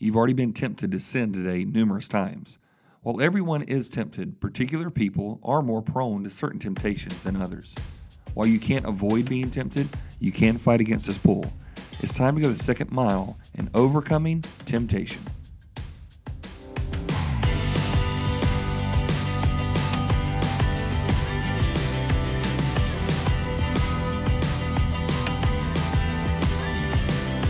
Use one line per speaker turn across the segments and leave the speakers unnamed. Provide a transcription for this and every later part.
You've already been tempted to sin today numerous times. While everyone is tempted, particular people are more prone to certain temptations than others. While you can't avoid being tempted, you can fight against this pull. It's time to go the second mile in overcoming temptation.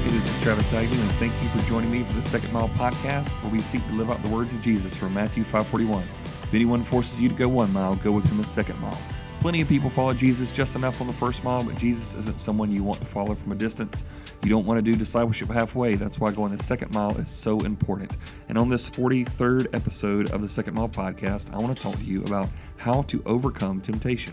Hey, this is Travis Agnew, and thank you for joining me for the Second Mile podcast, where we seek to live out the words of Jesus from Matthew 5:41. If anyone forces you to go one mile, go with him the second mile. Plenty of people follow Jesus just enough on the first mile, but Jesus isn't someone you want to follow from a distance. You don't want to do discipleship halfway. That's why going the second mile is so important. And on this 43rd episode of the Second Mile podcast, I want to talk to you about how to overcome temptation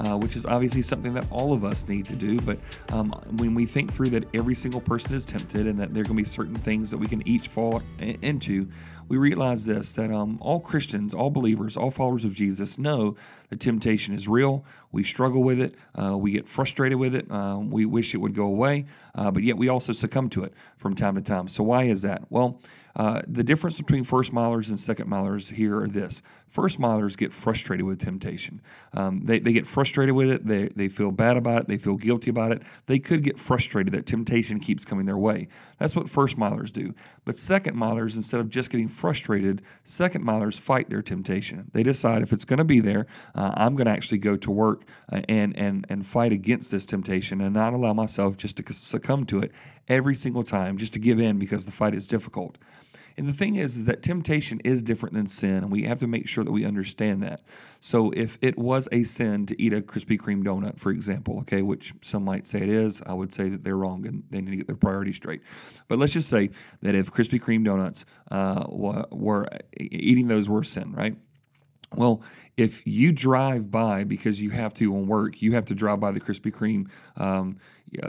uh, which is obviously something that all of us need to do. But um, when we think through that every single person is tempted and that there are going to be certain things that we can each fall into, we realize this that um, all Christians, all believers, all followers of Jesus know that temptation is real. We struggle with it, uh, we get frustrated with it, uh, we wish it would go away, uh, but yet we also succumb to it from time to time. So, why is that? Well, uh, the difference between first milers and second milers here are this first milers get frustrated with temptation. Um, they, they get frustrated with it, they, they feel bad about it, they feel guilty about it. They could get frustrated that temptation keeps coming their way. That's what first milers do. But second milers, instead of just getting frustrated, second milers fight their temptation. They decide if it's going to be there, uh, I'm going to actually go to work uh, and, and, and fight against this temptation and not allow myself just to succumb to it every single time, just to give in because the fight is difficult. And the thing is, is that temptation is different than sin, and we have to make sure that we understand that. So, if it was a sin to eat a Krispy Kreme donut, for example, okay, which some might say it is, I would say that they're wrong and they need to get their priorities straight. But let's just say that if Krispy Kreme donuts uh, were eating those were sin, right? Well, if you drive by because you have to on work, you have to drive by the Krispy Kreme um,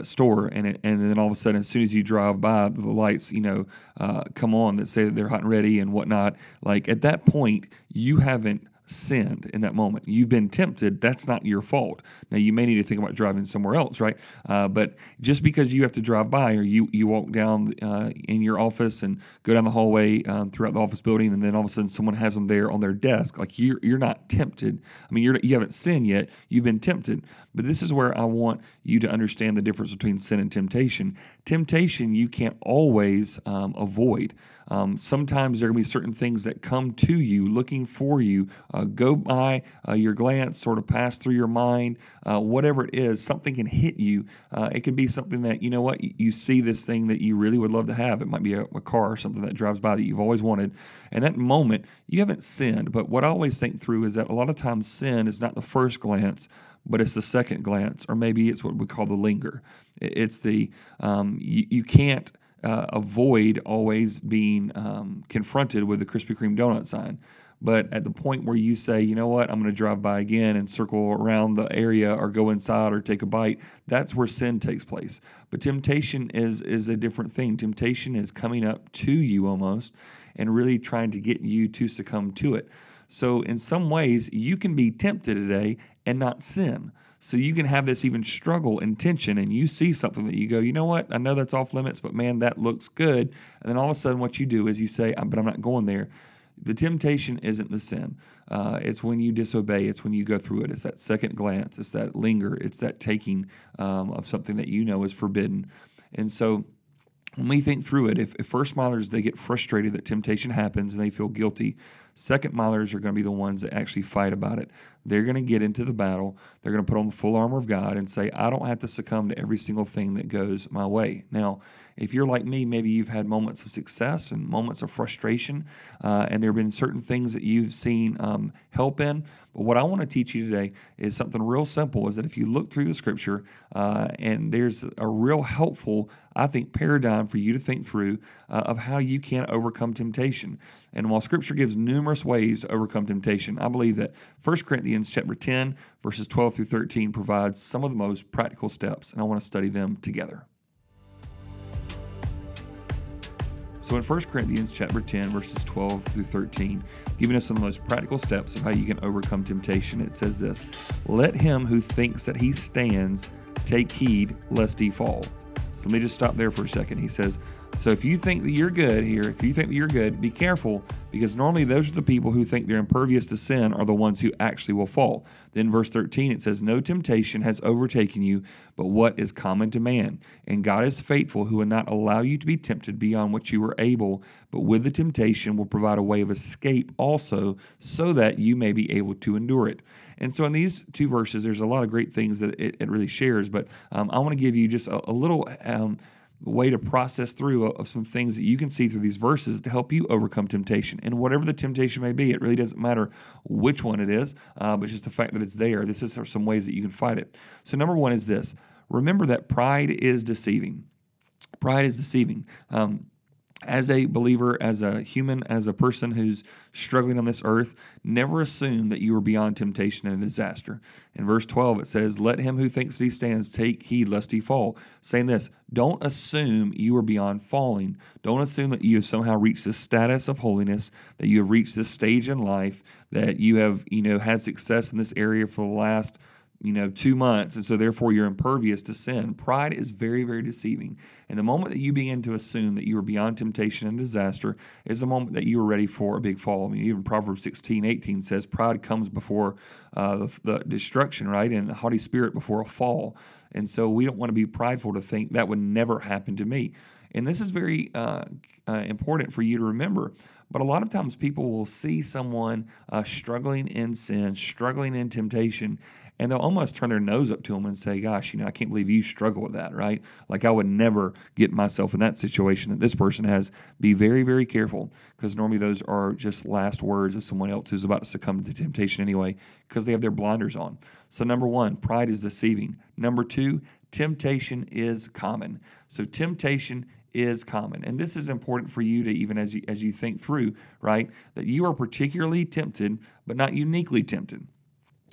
store, and it, and then all of a sudden, as soon as you drive by, the lights you know uh, come on that say that they're hot and ready and whatnot. Like at that point, you haven't sinned in that moment. You've been tempted. That's not your fault. Now you may need to think about driving somewhere else, right? Uh, but just because you have to drive by, or you you walk down uh, in your office and go down the hallway um, throughout the office building, and then all of a sudden someone has them there on their desk, like you're you're not tempted. I mean, you're you haven't sinned yet. You've been tempted. But this is where I want you to understand the difference between sin and temptation. Temptation you can't always um, avoid. Um, sometimes there are going to be certain things that come to you looking for you, uh, go by uh, your glance, sort of pass through your mind, uh, whatever it is, something can hit you. Uh, it could be something that, you know what, you, see this thing that you really would love to have. It might be a, a car or something that drives by that you've always wanted. And that moment, you haven't sinned. But what I always think through is that a lot of times sin is not the first glance but it's the second glance, or maybe it's what we call the linger. It's the um, you, you can't uh, avoid always being um, confronted with the Krispy Kreme donut sign. But at the point where you say, you know what, I'm going to drive by again and circle around the area or go inside or take a bite, that's where sin takes place. But temptation is is a different thing. Temptation is coming up to you almost and really trying to get you to succumb to it. So in some ways, you can be tempted today and not sin. So you can have this even struggle and tension, and you see something that you go, you know what? I know that's off limits, but man, that looks good. And then all of a sudden, what you do is you say, but I'm not going there. The temptation isn't the sin. Uh, it's when you disobey. It's when you go through it. It's that second glance. It's that linger. It's that taking um, of something that you know is forbidden. And so when we think through it, if, if, first milers they get frustrated that temptation happens and they feel guilty, second milers are going to be the ones that actually fight about it. They're going to get into the battle. They're going to put on the full armor of God and say, I don't have to succumb to every single thing that goes my way. Now, if you're like me, maybe you've had moments of success and moments of frustration, uh, and there have been certain things that you've seen um, help in. But what I want to teach you today is something real simple is that if you look through the scripture, uh, and there's a real helpful, I think, paradigm for you to think through uh, of how you can overcome temptation. And while scripture gives numerous ways to overcome temptation, I believe that 1 Corinthians chapter 10, verses 12 through 13 provides some of the most practical steps, and I want to study them together. So in 1 Corinthians chapter 10, verses 12 through 13, giving us some of the most practical steps of how you can overcome temptation, it says this Let him who thinks that he stands take heed lest he fall. So let me just stop there for a second. He says, So if you think that you're good here, if you think that you're good, be careful because normally those are the people who think they're impervious to sin are the ones who actually will fall. Then verse 13 it says no temptation has overtaken you but what is common to man. And God is faithful who will not allow you to be tempted beyond what you are able, but with the temptation will provide a way of escape also so that you may be able to endure it. And so in these two verses there's a lot of great things that it, it really shares, but um, I want to give you just a, a little um, way to process through of some things that you can see through these verses to help you overcome temptation. And whatever the temptation may be, it really doesn't matter which one it is, uh, but just the fact that it's there. This is some ways that you can fight it. So, number one is this remember that pride is deceiving. Pride is deceiving. Um, as a believer, as a human, as a person who's struggling on this earth, never assume that you are beyond temptation and disaster. In verse 12, it says, Let him who thinks that he stands take heed lest he fall. Saying this, don't assume you are beyond falling. Don't assume that you have somehow reached this status of holiness, that you have reached this stage in life, that you have, you know, had success in this area for the last you know, two months, and so therefore you're impervious to sin. Pride is very, very deceiving. And the moment that you begin to assume that you are beyond temptation and disaster is the moment that you are ready for a big fall. I mean, even Proverbs 16, 18 says, Pride comes before uh, the, the destruction, right? And the haughty spirit before a fall. And so we don't want to be prideful to think that would never happen to me. And this is very uh, uh, important for you to remember. But a lot of times people will see someone uh, struggling in sin, struggling in temptation, and they'll almost turn their nose up to them and say, Gosh, you know, I can't believe you struggle with that, right? Like I would never get myself in that situation that this person has. Be very, very careful because normally those are just last words of someone else who's about to succumb to temptation anyway because they have their blinders on. So, number one, pride is deceiving. Number two, temptation is common. So, temptation is common. And this is important for you to even as you as you think through, right? That you are particularly tempted, but not uniquely tempted.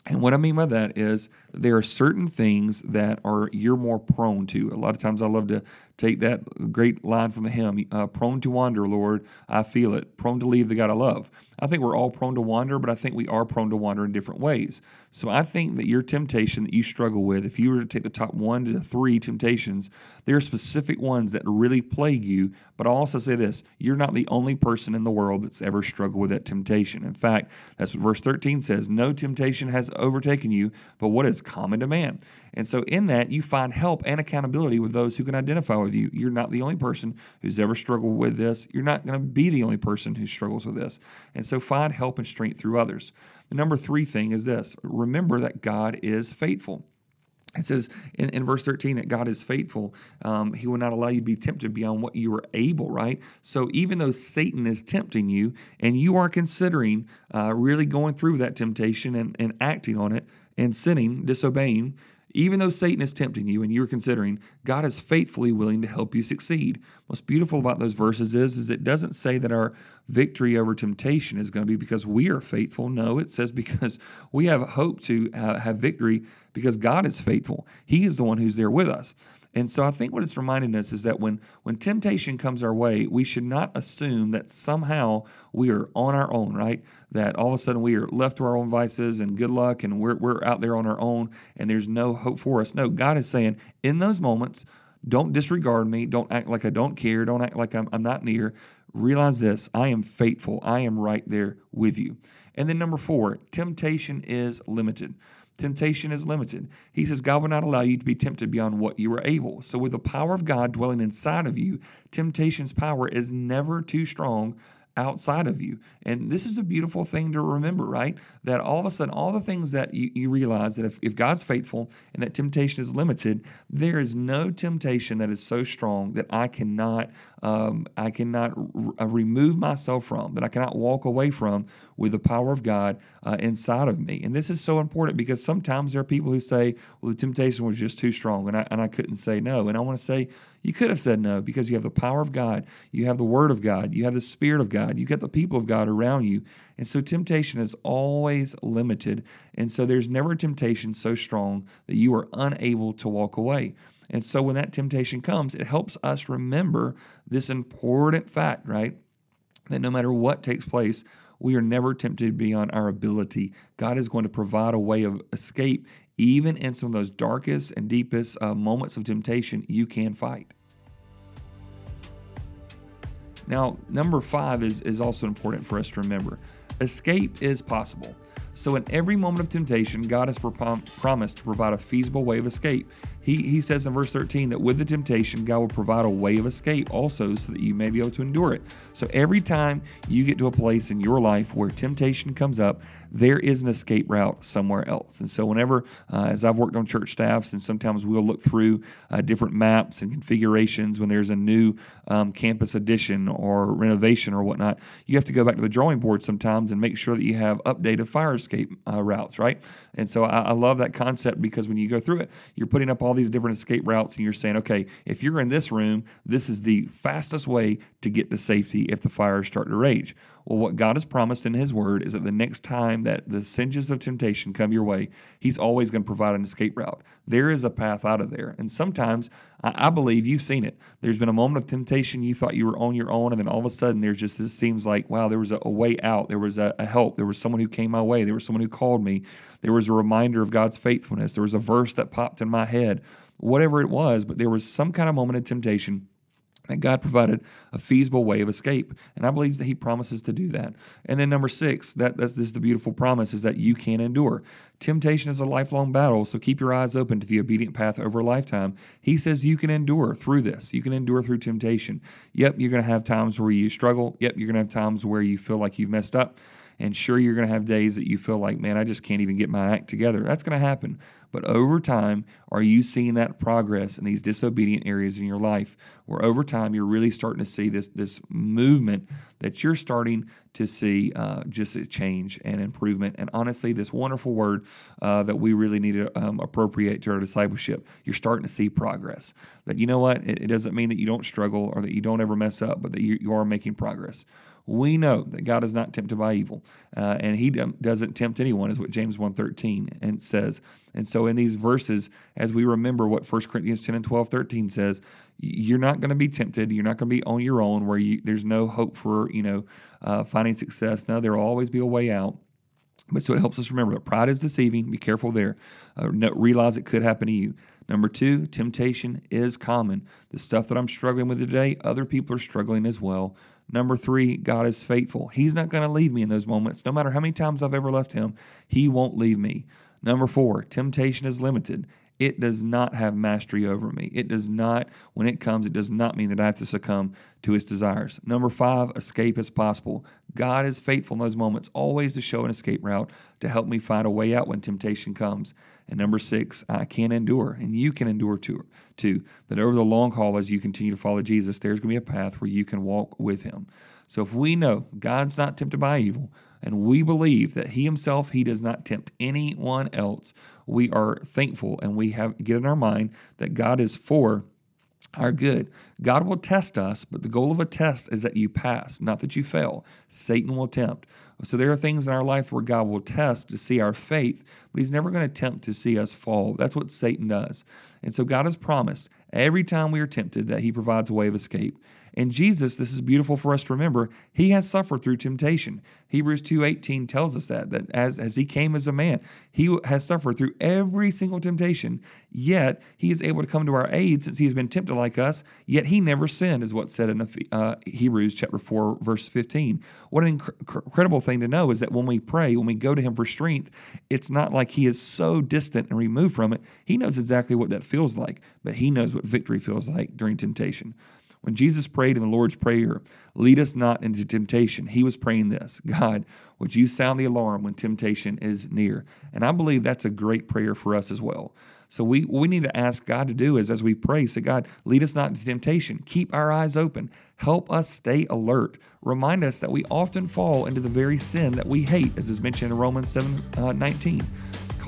And what I mean by that is there are certain things that are you're more prone to. A lot of times I love to take that great line from the hymn, uh, prone to wander, Lord, I feel it. Prone to leave the God I love. I think we're all prone to wander, but I think we are prone to wander in different ways. So I think that your temptation that you struggle with, if you were to take the top one to three temptations, there are specific ones that really plague you. But I'll also say this you're not the only person in the world that's ever struggled with that temptation. In fact, that's what verse 13 says no temptation has overtaken you, but what is common to man. And so, in that, you find help and accountability with those who can identify with you. You're not the only person who's ever struggled with this. You're not going to be the only person who struggles with this. And so, find help and strength through others. The number three thing is this remember that God is faithful. It says in, in verse 13 that God is faithful. Um, he will not allow you to be tempted beyond what you are able, right? So even though Satan is tempting you and you are considering uh, really going through that temptation and, and acting on it and sinning, disobeying, even though Satan is tempting you and you're considering, God is faithfully willing to help you succeed. What's beautiful about those verses is, is it doesn't say that our victory over temptation is going to be because we are faithful. No, it says because we have hope to have victory because God is faithful. He is the one who's there with us. And so I think what it's reminding us is that when when temptation comes our way, we should not assume that somehow we are on our own, right? That all of a sudden we are left to our own vices and good luck and we're we're out there on our own and there's no hope for us. No, God is saying in those moments, don't disregard me, don't act like I don't care, don't act like I'm, I'm not near. Realize this, I am faithful. I am right there with you. And then number 4, temptation is limited temptation is limited. He says, God will not allow you to be tempted beyond what you are able. So, with the power of God dwelling inside of you, temptation's power is never too strong outside of you. And this is a beautiful thing to remember, right? That all of a sudden, all the things that you, you realize that if, if God's faithful and that temptation is limited, there is no temptation that is so strong that I cannot um, I cannot r- uh, remove myself from, that I cannot walk away from with the power of God uh, inside of me. And this is so important because sometimes there are people who say, well, the temptation was just too strong and I, and I couldn't say no. And I want to say, you could have said no because you have the power of God, you have the Word of God, you have the Spirit of God, you get the people of God around you. And so temptation is always limited. And so there's never a temptation so strong that you are unable to walk away. And so when that temptation comes, it helps us remember this important fact, right? That no matter what takes place, we are never tempted beyond our ability. God is going to provide a way of escape even in some of those darkest and deepest uh, moments of temptation, you can fight. Now, number five is, is also important for us to remember escape is possible. So, in every moment of temptation, God has promised to provide a feasible way of escape. He, he says in verse 13 that with the temptation, God will provide a way of escape also so that you may be able to endure it. So, every time you get to a place in your life where temptation comes up, there is an escape route somewhere else. And so, whenever, uh, as I've worked on church staffs, and sometimes we'll look through uh, different maps and configurations when there's a new um, campus addition or renovation or whatnot, you have to go back to the drawing board sometimes and make sure that you have updated fire escape uh, routes, right? And so I, I, love that concept because when you go through it, you're putting up all these different escape routes and you're saying, okay, if you're in this room, this is the fastest way to get to safety if the fires start to rage. Well, what God has promised in His Word is that the next time that the singes of temptation come your way, He's always going to provide an escape route. There is a path out of there. And sometimes I, believe you've seen it. There's been a moment of temptation, you thought you were on your own, and then all of a sudden there's just this seems like, wow, there was a, a way out. There was a, a help. There was someone who came my way. There was someone who called me. There was a reminder of God's faithfulness. There was a verse that popped in my head, whatever it was, but there was some kind of moment of temptation that God provided a feasible way of escape. And I believe that He promises to do that. And then number six, that, that's this is the beautiful promise is that you can endure. Temptation is a lifelong battle, so keep your eyes open to the obedient path over a lifetime. He says you can endure through this. You can endure through temptation. Yep, you're going to have times where you struggle. Yep, you're going to have times where you feel like you've messed up. And sure, you're going to have days that you feel like, man, I just can't even get my act together. That's going to happen. But over time, are you seeing that progress in these disobedient areas in your life? Where over time, you're really starting to see this, this movement that you're starting to see uh, just a change and improvement. And honestly, this wonderful word uh, that we really need to um, appropriate to our discipleship, you're starting to see progress. That you know what? It, it, doesn't mean that you don't struggle or that you don't ever mess up, but that you, you are making progress we know that God is not tempted by evil, uh, and He doesn't tempt anyone, is what James 1.13 and says. And so in these verses, as we remember what 1 Corinthians 10 and 12, 13 says, you're not going to be tempted. You're not going to be on your own where you, there's no hope for, you know, uh, finding success. No, there will always be a way out. But so it helps us remember that pride is deceiving. Be careful there. Uh, realize it could happen to you. Number two, temptation is common. The stuff that I'm struggling with today, other people are struggling as well. Number three, God is faithful. He's not going to leave me in those moments. No matter how many times I've ever left Him, He won't leave me. Number four, temptation is limited. It does not have mastery over me. It does not, when it comes, it does not mean that I have to succumb to its desires. Number five, escape as possible. God is faithful in those moments, always to show an escape route to help me find a way out when temptation comes. And number six, I can endure, and you can endure too. too. That over the long haul, as you continue to follow Jesus, there's going to be a path where you can walk with Him. So if we know God's not tempted by evil, and we believe that He Himself, He does not tempt anyone else, we are thankful and we have get in our mind that God is for our good. God will test us, but the goal of a test is that you pass, not that you fail. Satan will tempt. So there are things in our life where God will test to see our faith, but He's never going to tempt to see us fall. That's what Satan does. And so God has promised every time we are tempted that He provides a way of escape. And Jesus, this is beautiful for us to remember, he has suffered through temptation. Hebrews 2:18 tells us that that as as he came as a man, he has suffered through every single temptation, yet he is able to come to our aid since he has been tempted like us, yet he never sinned is what's said in uh, Hebrews chapter 4 verse 15. What an inc- incredible thing to know is that when we pray, when we go to him for strength, it's not like he is so distant and removed from it. He knows exactly what that feels like, but he knows what victory feels like during temptation. When Jesus prayed in the Lord's Prayer, lead us not into temptation, he was praying this God, would you sound the alarm when temptation is near? And I believe that's a great prayer for us as well. So we we need to ask God to do is as we pray, say, God, lead us not into temptation. Keep our eyes open. Help us stay alert. Remind us that we often fall into the very sin that we hate, as is mentioned in Romans 7 uh, 19.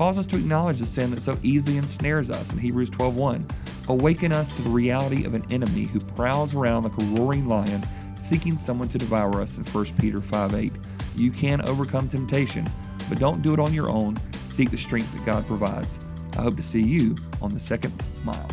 Cause us to acknowledge the sin that so easily ensnares us in Hebrews 12:1. Awaken us to the reality of an enemy who prowls around like a roaring lion, seeking someone to devour us in 1 Peter 5:8. You can overcome temptation, but don't do it on your own. Seek the strength that God provides. I hope to see you on the second mile.